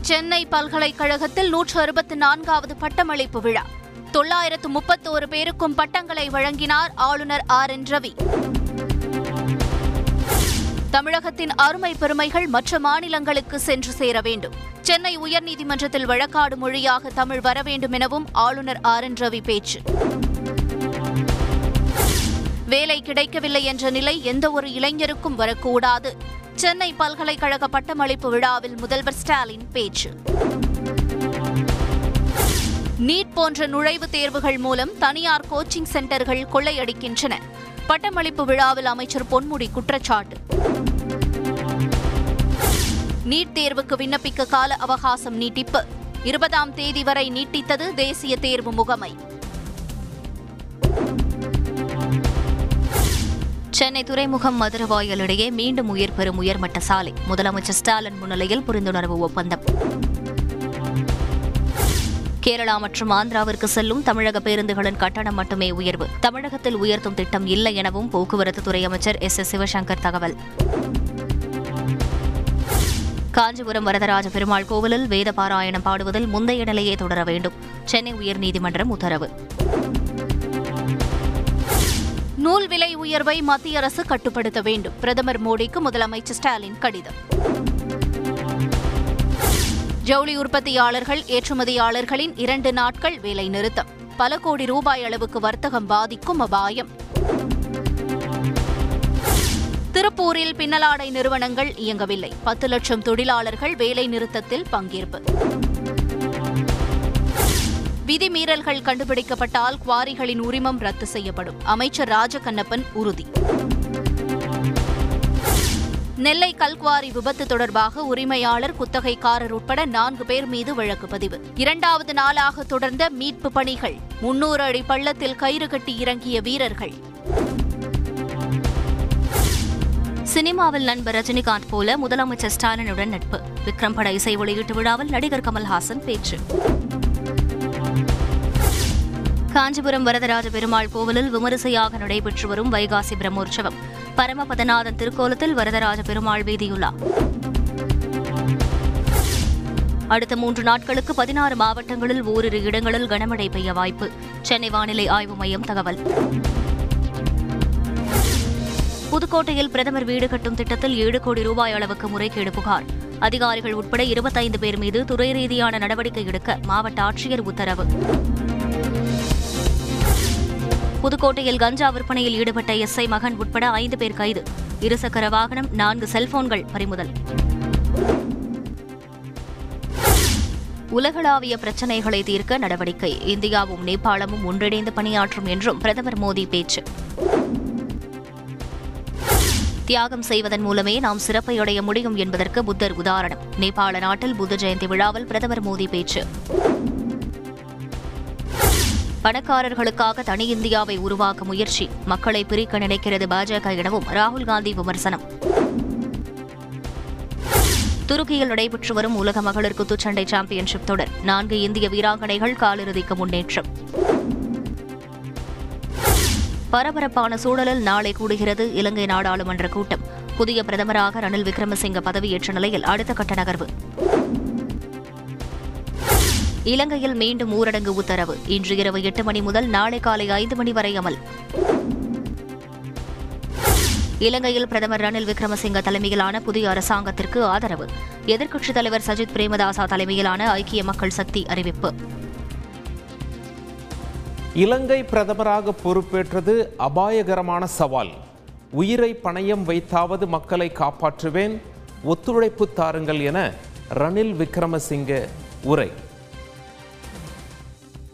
சென்னை பல்கலைக்கழகத்தில் நூற்று அறுபத்து நான்காவது பட்டமளிப்பு விழா. தொள்ளாயிரத்து முப்பத்தோரு பேருக்கும் பட்டங்களை வழங்கினார் ஆளுநர் ஆர் என் ரவி. தமிழகத்தின் அருமை பெருமைகள் மற்ற மாநிலங்களுக்கு சென்று சேர வேண்டும். சென்னை உயர்நீதிமன்றத்தில் வழக்காடு மொழியாக தமிழ் வர வேண்டும் எனவும் ஆளுநர் ஆர் என் ரவி பேச்சு. வேலை கிடைக்கவில்லை என்ற நிலை எந்த ஒரு இளைஞருக்கும் வரக்கூடாது. சென்னை பல்கலைக்கழக பட்டமளிப்பு விழாவில் முதல்வர் ஸ்டாலின் பேச்சு. நீட் போன்ற நுழைவுத் தேர்வுகள் மூலம் தனியார் கோச்சிங் சென்டர்கள் கொள்ளையடிக்கின்றன. பட்டமளிப்பு விழாவில் அமைச்சர் பொன்முடி குற்றச்சாட்டு. நீட் தேர்வுக்கு விண்ணப்பிக்க கால அவகாசம் நீட்டிப்பு. இருபதாம் தேதி வரை நீட்டித்தது தேசிய தேர்வு முகமை. சென்னை துறைமுகம் மதுரவாயல் இடையே மீண்டும் உயிர் பெறும் உயர்மட்ட சாலை. முதலமைச்சர் ஸ்டாலின் முன்னிலையில் புரிந்துணர்வு ஒப்பந்தம். கேரளா மற்றும் ஆந்திராவிற்கு செல்லும் தமிழக பேருந்துகளின் கட்டணம் மட்டுமே உயர்வு. தமிழகத்தில் உயர்த்தும் திட்டம் இல்லை எனவும் போக்குவரத்து துறை அமைச்சர் எஸ் எஸ் சிவசங்கர் தகவல். காஞ்சிபுரம் வரதராஜ பெருமாள் கோவிலில் வேத பாராயணம் பாடுவதில் முந்தைய நிலையே தொடர வேண்டும். சென்னை உயர்நீதிமன்றம் உத்தரவு. நூல் விலை உயர்வை மத்திய அரசு கட்டுப்படுத்த வேண்டும். பிரதமர் மோடிக்கு முதலமைச்சர் ஸ்டாலின் கடிதம். ஜவுளி உற்பத்தியாளர்கள் ஏற்றுமதியாளர்களின் இரண்டு நாட்கள் வேலை நிறுத்தம். பல கோடி ரூபாய் அளவுக்கு வர்த்தகம் பாதிக்கும் அபாயம். திருப்பூரில் பின்னலாடை நிறுவனங்கள் இயங்கவில்லை. பத்து லட்சம் தொழிலாளர்கள் வேலை நிறுத்தத்தில் பங்கேற்பு. விதிமீறல்கள் கண்டுபிடிக்கப்பட்டால் குவாரிகளின் உரிமம் ரத்து செய்யப்படும். அமைச்சர் ராஜகண்ணப்பன் உறுதி. நெல்லை கல்குவாரி விபத்து தொடர்பாக உரிமையாளர் குத்தகைக்காரர் உட்பட நான்கு பேர் மீது வழக்கு பதிவு. இரண்டாவது நாளாக தொடர்ந்த மீட்பு பணிகள். முன்னூறு அடி பள்ளத்தில் கயிறு கட்டி இறங்கிய வீரர்கள். சினிமாவில் நண்பர் ரஜினிகாந்த் போல முதலமைச்சர் ஸ்டாலினுடன் நட்பு. விக்ரம் பட இசை வெளியீட்டு விழாவில் நடிகர் கமல்ஹாசன் பேச்சு. காஞ்சிபுரம் வரதராஜ பெருமாள் கோவிலில் விமரிசையாக நடைபெற்று வரும் வைகாசி பிரம்மோற்சவம். பரமபதநாதன் திருக்கோலத்தில் வரதராஜ பெருமாள் வீதியுலா அடுத்த மூன்று நாட்களுக்கு பதினாறு மாவட்டங்களில் ஓரிரு இடங்களில் கனமழை பெய்ய வாய்ப்பு. சென்னை வானிலை ஆய்வு மையம் தகவல். புதுக்கோட்டையில் பிரதமர் வீடு கட்டும் திட்டத்தில் ஏழு கோடி ரூபாய் அளவுக்கு முறைகேடு புகார். அதிகாரிகள் உட்பட இருபத்தைந்து பேர் மீது துறை ரீதியான நடவடிக்கை எடுக்க மாவட்ட ஆட்சியர் உத்தரவு. புதுக்கோட்டையில் கஞ்சா விற்பனையில் ஈடுபட்ட எஸ்ஐ மகன் உட்பட ஐந்து பேர் கைது. இருசக்கர வாகனம் நான்கு செல்போன்கள் பறிமுதல். உலகளாவிய பிரச்சினைகளை தீர்க்க நடவடிக்கை. இந்தியாவும் நேபாளமும் ஒன்றிணைந்து பணியாற்றும் என்றும் பிரதமர் மோடி பேச்சு. தியாகம் செய்வதன் மூலமே நாம் சிறப்பை அடைய முடியும் என்பதற்கு புத்தர் உதாரணம். நேபாள நாட்டில் புத்த ஜெயந்தி விழாவில் பிரதமர் மோடி பேச்சு. பணக்காரர்களுக்காக தனி இந்தியாவை உருவாக்க முயற்சி. மக்களை பிரிக்க நினைக்கிறது பாஜக எனவும் ராகுல் காந்தி விமர்சனம். துருக்கியில் நடைபெற்று வரும் உலக மகளிர் குத்துச்சண்டை சாம்பியன்ஷிப் தொடர். நான்கு இந்திய வீராங்கனைகள் காலிறுதிக்கு முன்னேற்றம். பரபரப்பான சூழலில் நாளை கூடுகிறது இலங்கை நாடாளுமன்ற கூட்டம். புதிய பிரதமராக ரணில் விக்ரமசிங்க பதவியேற்ற நிலையில் அடுத்த கட்ட நகர்வு. இலங்கையில் மீண்டும் ஊரடங்கு உத்தரவு. இன்று இரவு எட்டு மணி முதல் நாளை காலை ஐந்து மணி வரை அமல். இலங்கையில் பிரதமர் ரணில் விக்ரமசிங்க தலைமையிலான புதிய அரசாங்கத்திற்கு ஆதரவு. எதிர்க்கட்சித் தலைவர் சஜித் பிரேமதாசா தலைமையிலான ஐக்கிய மக்கள் சக்தி அறிவிப்பு. இலங்கை பிரதமராக பொறுப்பேற்றது அபாயகரமான சவால். உயிரை பணயம் வைத்தாவது மக்களை காப்பாற்றுவேன் ஒத்துழைப்பு தாருங்கள் என ரணில் விக்ரமசிங்க உரை.